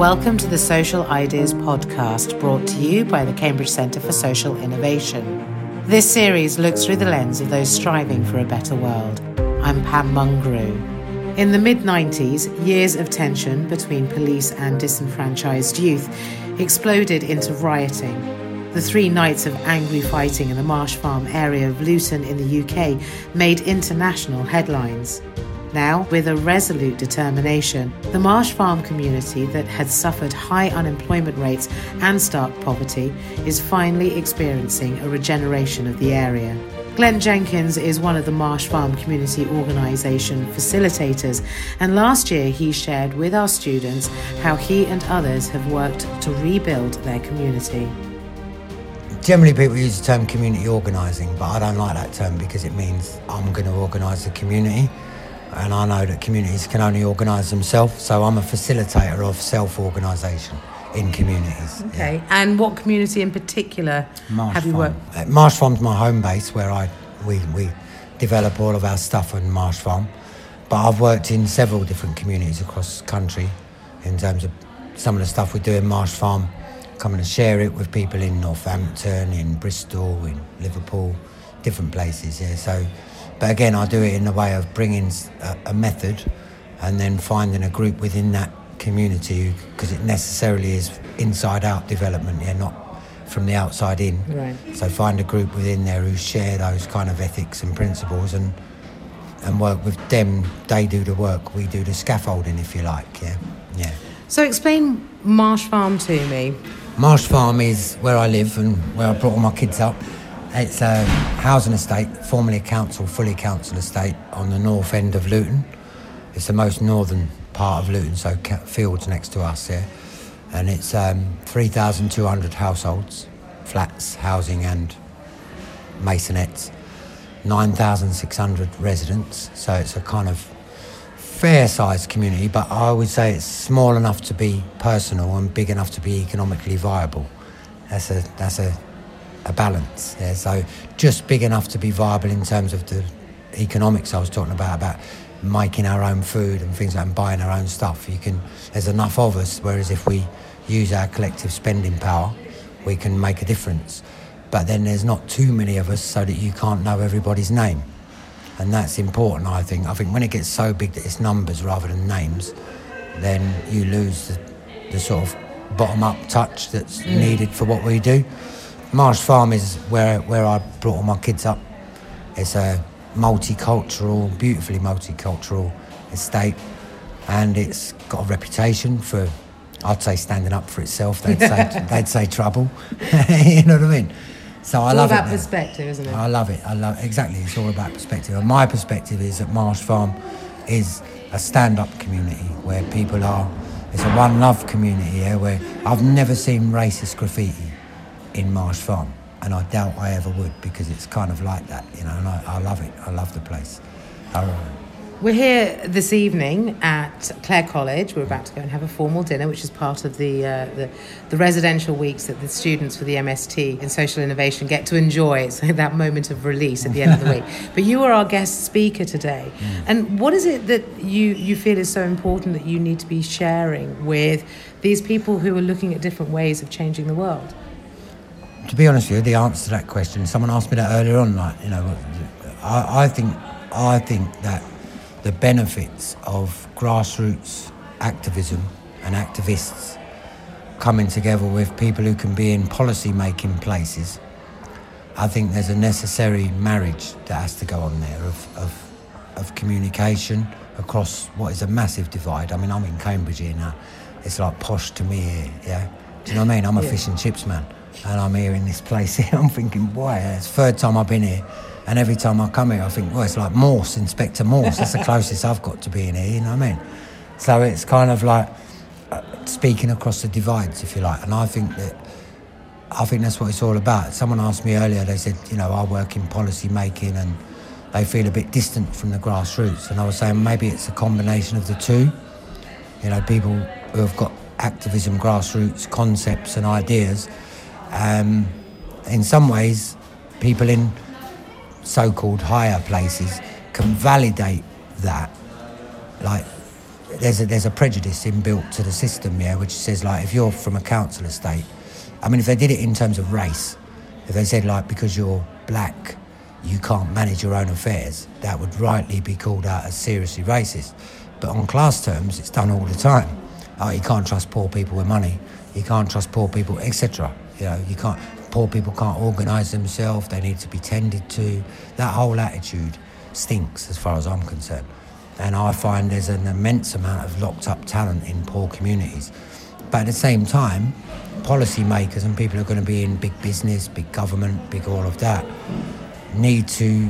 Welcome to the Social Ideas podcast brought to you by the Cambridge Centre for Social Innovation. This series looks through the lens of those striving for a better world. I'm Pam Mungrue. In the mid 90s, years of tension between police and disenfranchised youth exploded into rioting. The three nights of angry fighting in the Marsh Farm area of Luton in the UK made international headlines. Now, with a resolute determination, the Marsh Farm community that had suffered high unemployment rates and stark poverty is finally experiencing a regeneration of the area. Glenn Jenkins is one of the Marsh Farm Community Organisation facilitators, and last year he shared with our students how he and others have worked to rebuild their community. Generally, people use the term community organising, but I don't like that term because it means I'm going to organise the community and I know that communities can only organise themselves, so I'm a facilitator of self organisation in communities. Okay, yeah. and what community in particular Marsh have you Farm. worked? Uh, Marsh Farm's my home base where I we, we develop all of our stuff in Marsh Farm, but I've worked in several different communities across the country in terms of some of the stuff we do in Marsh Farm, coming to share it with people in Northampton, in Bristol, in Liverpool, different places. Yeah, so but again, I do it in the way of bringing a, a method and then finding a group within that community because it necessarily is inside out development, yeah, not from the outside in. Right. So find a group within there who share those kind of ethics and principles and and work with them. They do the work, we do the scaffolding, if you like. Yeah, yeah. So explain Marsh Farm to me. Marsh Farm is where I live and where I brought all my kids up. It's a housing estate, formerly a council, fully council estate on the north end of Luton. It's the most northern part of Luton, so fields next to us here. And it's um, 3,200 households, flats, housing, and masonettes. 9,600 residents, so it's a kind of fair sized community, but I would say it's small enough to be personal and big enough to be economically viable. That's a, that's a a balance. So just big enough to be viable in terms of the economics I was talking about, about making our own food and things like and buying our own stuff. You can there's enough of us, whereas if we use our collective spending power, we can make a difference. But then there's not too many of us so that you can't know everybody's name. And that's important, I think. I think when it gets so big that it's numbers rather than names, then you lose the, the sort of bottom up touch that's mm. needed for what we do. Marsh Farm is where where I brought all my kids up. It's a multicultural, beautifully multicultural estate, and it's got a reputation for, I'd say, standing up for itself. They'd say they'd say trouble. you know what I mean? So I it's love all about it. perspective, isn't it? I love it. I love exactly. It's all about perspective. And my perspective is that Marsh Farm is a stand-up community where people are. It's a one love community here where I've never seen racist graffiti in Marsh Farm, and I doubt I ever would because it's kind of like that, you know. And I, I love it. I love the place. we're here this evening at Clare College. We're about to go and have a formal dinner, which is part of the, uh, the, the residential weeks that the students for the MST in social innovation get to enjoy. It's like that moment of release at the end of the week. But you are our guest speaker today, mm. and what is it that you you feel is so important that you need to be sharing with these people who are looking at different ways of changing the world? To be honest with you, the answer to that question, someone asked me that earlier on. Like, you know, I, I think I think that the benefits of grassroots activism and activists coming together with people who can be in policy making places. I think there's a necessary marriage that has to go on there of, of, of communication across what is a massive divide. I mean, I'm in Cambridge here now. It's like posh to me here, yeah? Do you know what I mean? I'm a yeah. fish and chips man and I'm here in this place here. I'm thinking, boy, it's the third time I've been here. And every time I come here, I think, well, it's like Morse, Inspector Morse. That's the closest I've got to being here, you know what I mean? So it's kind of like uh, speaking across the divides, if you like. And I think that I think that's what it's all about. Someone asked me earlier, they said, you know, I work in policy making and they feel a bit distant from the grassroots. And I was saying maybe it's a combination of the two. You know, people who have got activism, grassroots concepts and ideas um, in some ways, people in so called higher places can validate that. Like, there's a, there's a prejudice inbuilt to the system, yeah, which says like if you're from a council estate, I mean, if they did it in terms of race, if they said like because you're black, you can't manage your own affairs, that would rightly be called out as seriously racist. But on class terms, it's done all the time. Oh, you can't trust poor people with money. You can't trust poor people, etc. You know, you can't. Poor people can't organise themselves. They need to be tended to. That whole attitude stinks, as far as I'm concerned. And I find there's an immense amount of locked up talent in poor communities. But at the same time, policymakers and people who are going to be in big business, big government, big all of that, need to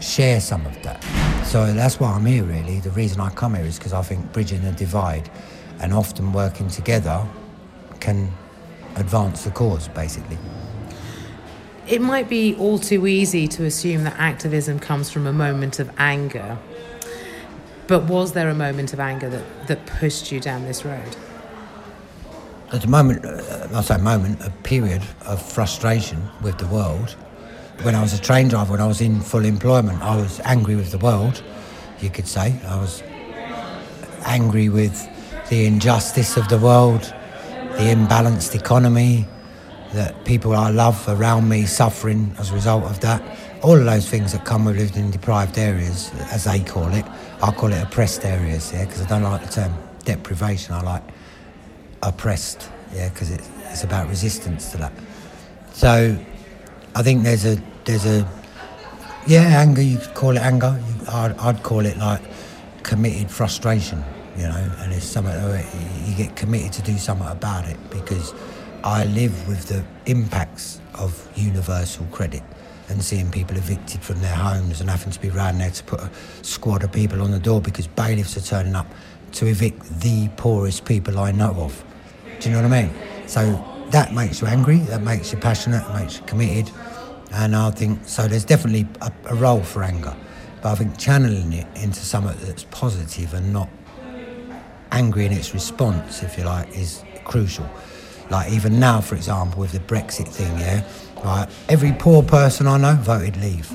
share some of that. So that's why I'm here, really. The reason I come here is because I think bridging the divide and often working together can advance the cause, basically. It might be all too easy to assume that activism comes from a moment of anger. But was there a moment of anger that, that pushed you down this road? At the moment, uh, I say moment, a period of frustration with the world. When I was a train driver, when I was in full employment, I was angry with the world, you could say. I was angry with the injustice of the world, the imbalanced economy, that people I love around me suffering as a result of that. All of those things that come with living in deprived areas, as they call it. I call it oppressed areas, yeah, because I don't like the term deprivation. I like oppressed, yeah, because it's, it's about resistance to that. So I think there's a there's a yeah anger. You could call it anger. I'd, I'd call it like committed frustration, you know. And it's something uh, you get committed to do something about it because I live with the impacts of universal credit and seeing people evicted from their homes and having to be round there to put a squad of people on the door because bailiffs are turning up to evict the poorest people I know of. Do you know what I mean? So that makes you angry, that makes you passionate, it makes you committed. And I think, so there's definitely a, a role for anger. But I think channeling it into something that's positive and not angry in its response, if you like, is crucial. Like even now, for example, with the Brexit thing, yeah, Right, every poor person I know voted Leave.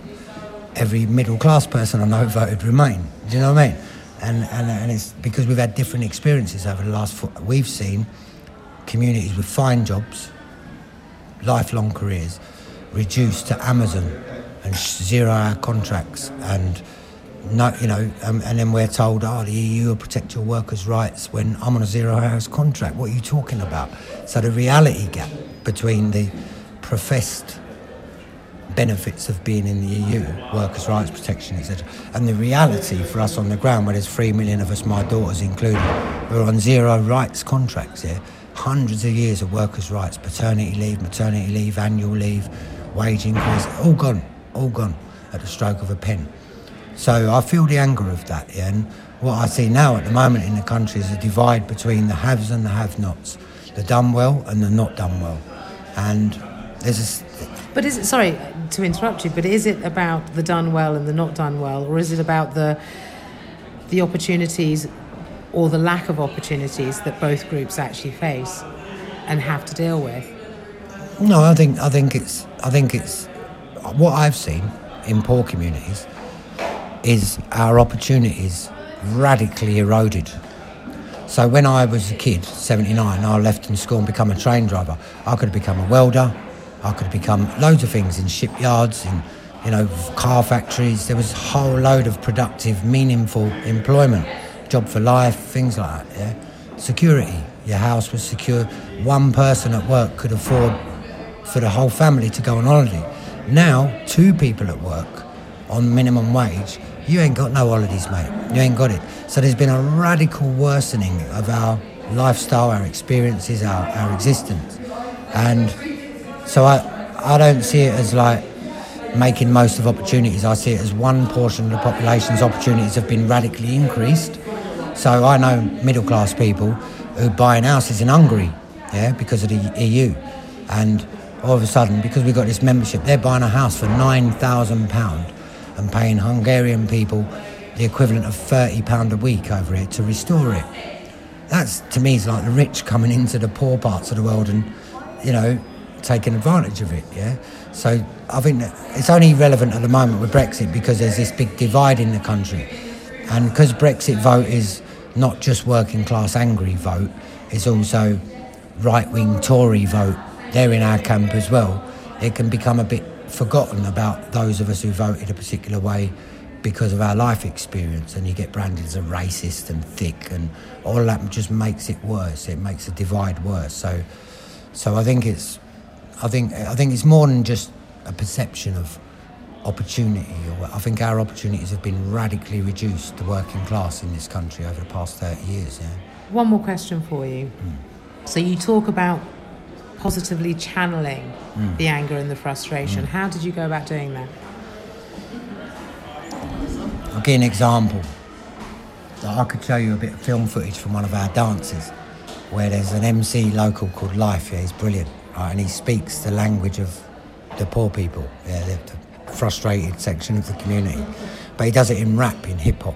Every middle class person I know voted Remain. Do you know what I mean? And, and, and it's because we've had different experiences over the last. Four, we've seen communities with fine jobs, lifelong careers, reduced to Amazon and zero-hour contracts, and no, you know, um, and then we're told, oh, the EU will protect your workers' rights when I'm on a zero-hours contract. What are you talking about? So the reality gap between the professed benefits of being in the EU, workers' rights protection, etc. And the reality for us on the ground, where there's three million of us, my daughters included, we're on zero rights contracts here. Hundreds of years of workers' rights, paternity leave, maternity leave, annual leave, wage increase, all gone, all gone at the stroke of a pen. So I feel the anger of that, yeah? and what I see now at the moment in the country is a divide between the haves and the have-nots, the done well and the not done well. And there's a, but is it sorry to interrupt you? But is it about the done well and the not done well, or is it about the the opportunities or the lack of opportunities that both groups actually face and have to deal with? No, I think I think it's I think it's what I've seen in poor communities is our opportunities radically eroded. So when I was a kid, 79, I left in school and become a train driver. I could have become a welder, I could have become loads of things in shipyards, in you know car factories. There was a whole load of productive, meaningful employment, job for life, things like that. Yeah, security. Your house was secure. One person at work could afford for the whole family to go on holiday. Now, two people at work on minimum wage, you ain't got no holidays, mate. You ain't got it. So there's been a radical worsening of our lifestyle, our experiences, our, our existence. And so I, I don't see it as like making most of opportunities. I see it as one portion of the population's opportunities have been radically increased. So I know middle class people who are buying houses in Hungary, yeah, because of the EU, and all of a sudden, because we've got this membership, they're buying a house for nine thousand pound and paying Hungarian people the equivalent of thirty pound a week over here to restore it. That's to me is like the rich coming into the poor parts of the world and you know taking advantage of it. Yeah. So I think it's only relevant at the moment with Brexit because there's this big divide in the country, and because Brexit vote is not just working class angry vote, it's also right wing Tory vote. They're in our camp as well. It can become a bit forgotten about those of us who voted a particular way because of our life experience, and you get branded as a racist and thick, and all of that just makes it worse. It makes the divide worse. So, so I think it's, I think I think it's more than just a perception of opportunity. I think our opportunities have been radically reduced. The working class in this country over the past thirty years. Yeah. One more question for you. Mm. So you talk about positively channeling mm. the anger and the frustration. Mm. How did you go about doing that? I'll give an example. I could show you a bit of film footage from one of our dances where there's an MC local called Life. Yeah, he's brilliant, right? And he speaks the language of the poor people, yeah, the, the frustrated section of the community. But he does it in rap, in hip hop.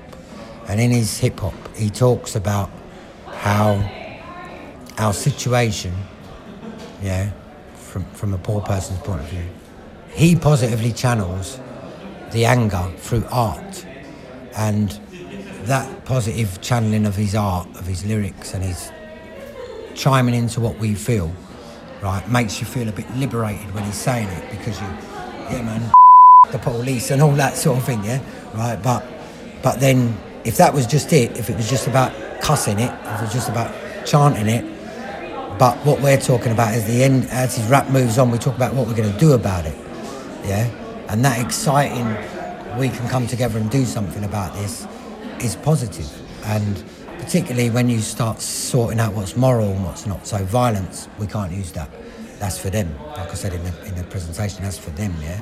And in his hip hop, he talks about how our situation, yeah, from, from a poor person's point of view, he positively channels the anger through art and that positive channeling of his art, of his lyrics, and his chiming into what we feel, right, makes you feel a bit liberated when he's saying it because you, yeah, man, the police and all that sort of thing, yeah, right. But, but then if that was just it, if it was just about cussing it, if it was just about chanting it, but what we're talking about is the end. As his rap moves on, we talk about what we're going to do about it, yeah, and that exciting we can come together and do something about this is positive. And particularly when you start sorting out what's moral and what's not. So violence, we can't use that. That's for them. Like I said in the, in the presentation, that's for them, yeah?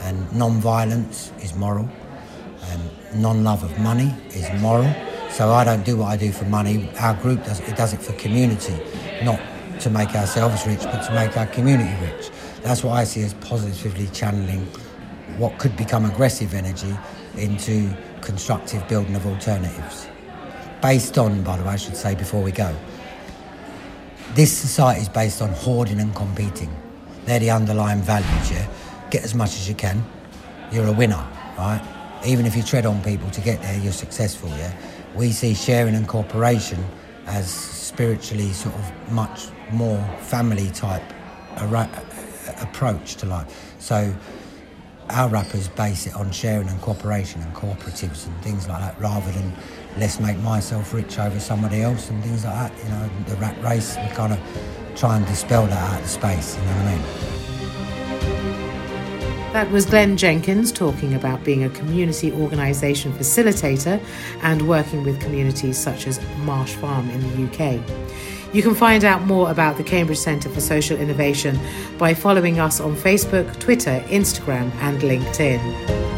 And non-violence is moral. And non-love of money is moral. So I don't do what I do for money. Our group does it does it for community, not to make ourselves rich, but to make our community rich. That's what I see as positively channeling what could become aggressive energy into constructive building of alternatives. Based on, by the way, I should say before we go, this society is based on hoarding and competing. They're the underlying values, yeah? Get as much as you can, you're a winner, right? Even if you tread on people to get there, you're successful, yeah? We see sharing and cooperation as spiritually sort of much more family type approach to life. So our rappers base it on sharing and cooperation and cooperatives and things like that rather than let's make myself rich over somebody else and things like that. You know, the rat race, we kind of try and dispel that out of space, you know what I mean? That was Glenn Jenkins talking about being a community organisation facilitator and working with communities such as Marsh Farm in the UK. You can find out more about the Cambridge Centre for Social Innovation by following us on Facebook, Twitter, Instagram, and LinkedIn.